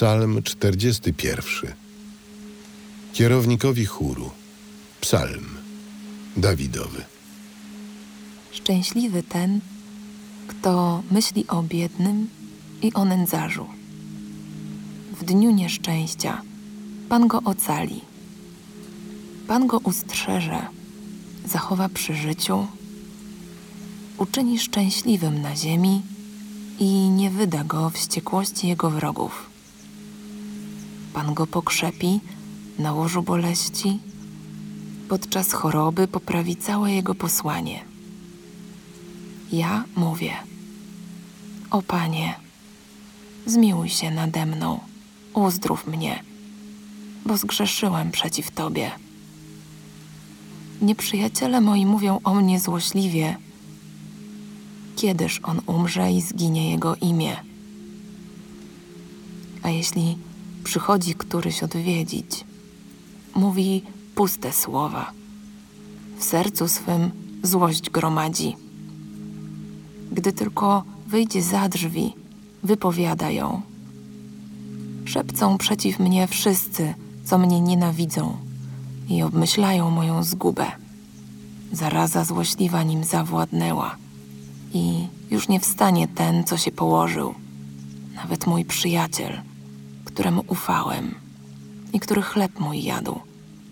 Psalm 41. Kierownikowi chóru. Psalm Dawidowy. Szczęśliwy ten, kto myśli o biednym i o nędzarzu. W dniu nieszczęścia Pan go ocali. Pan go ustrzeże, zachowa przy życiu, uczyni szczęśliwym na ziemi i nie wyda go wściekłości jego wrogów. Pan go pokrzepi na łożu boleści, podczas choroby poprawi całe jego posłanie. Ja mówię: O Panie, zmiłuj się nade mną, uzdrów mnie, bo zgrzeszyłem przeciw Tobie. Nieprzyjaciele moi mówią o mnie złośliwie. Kiedyż on umrze i zginie jego imię? A jeśli przychodzi któryś odwiedzić, mówi puste słowa. W sercu swym złość gromadzi. Gdy tylko wyjdzie za drzwi, wypowiada ją. Szepcą przeciw mnie wszyscy, co mnie nienawidzą i obmyślają moją zgubę. Zaraza złośliwa nim zawładnęła i już nie wstanie ten, co się położył, nawet mój przyjaciel, któremu ufałem i który chleb mój jadł,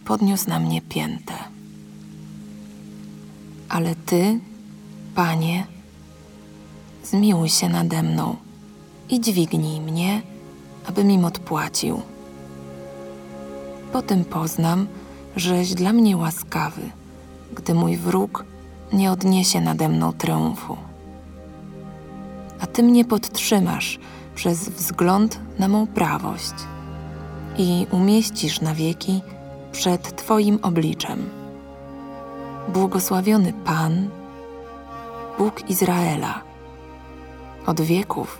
podniósł na mnie piętę. Ale Ty, Panie, zmiłuj się nade mną i dźwignij mnie, abym im odpłacił. Potem poznam, żeś dla mnie łaskawy, gdy mój wróg nie odniesie nade mną triumfu. A Ty mnie podtrzymasz przez wzgląd na mą prawość i umieścisz na wieki przed Twoim obliczem. Błogosławiony Pan, Bóg Izraela, od wieków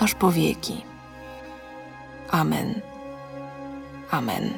aż po wieki. Amen. Amen.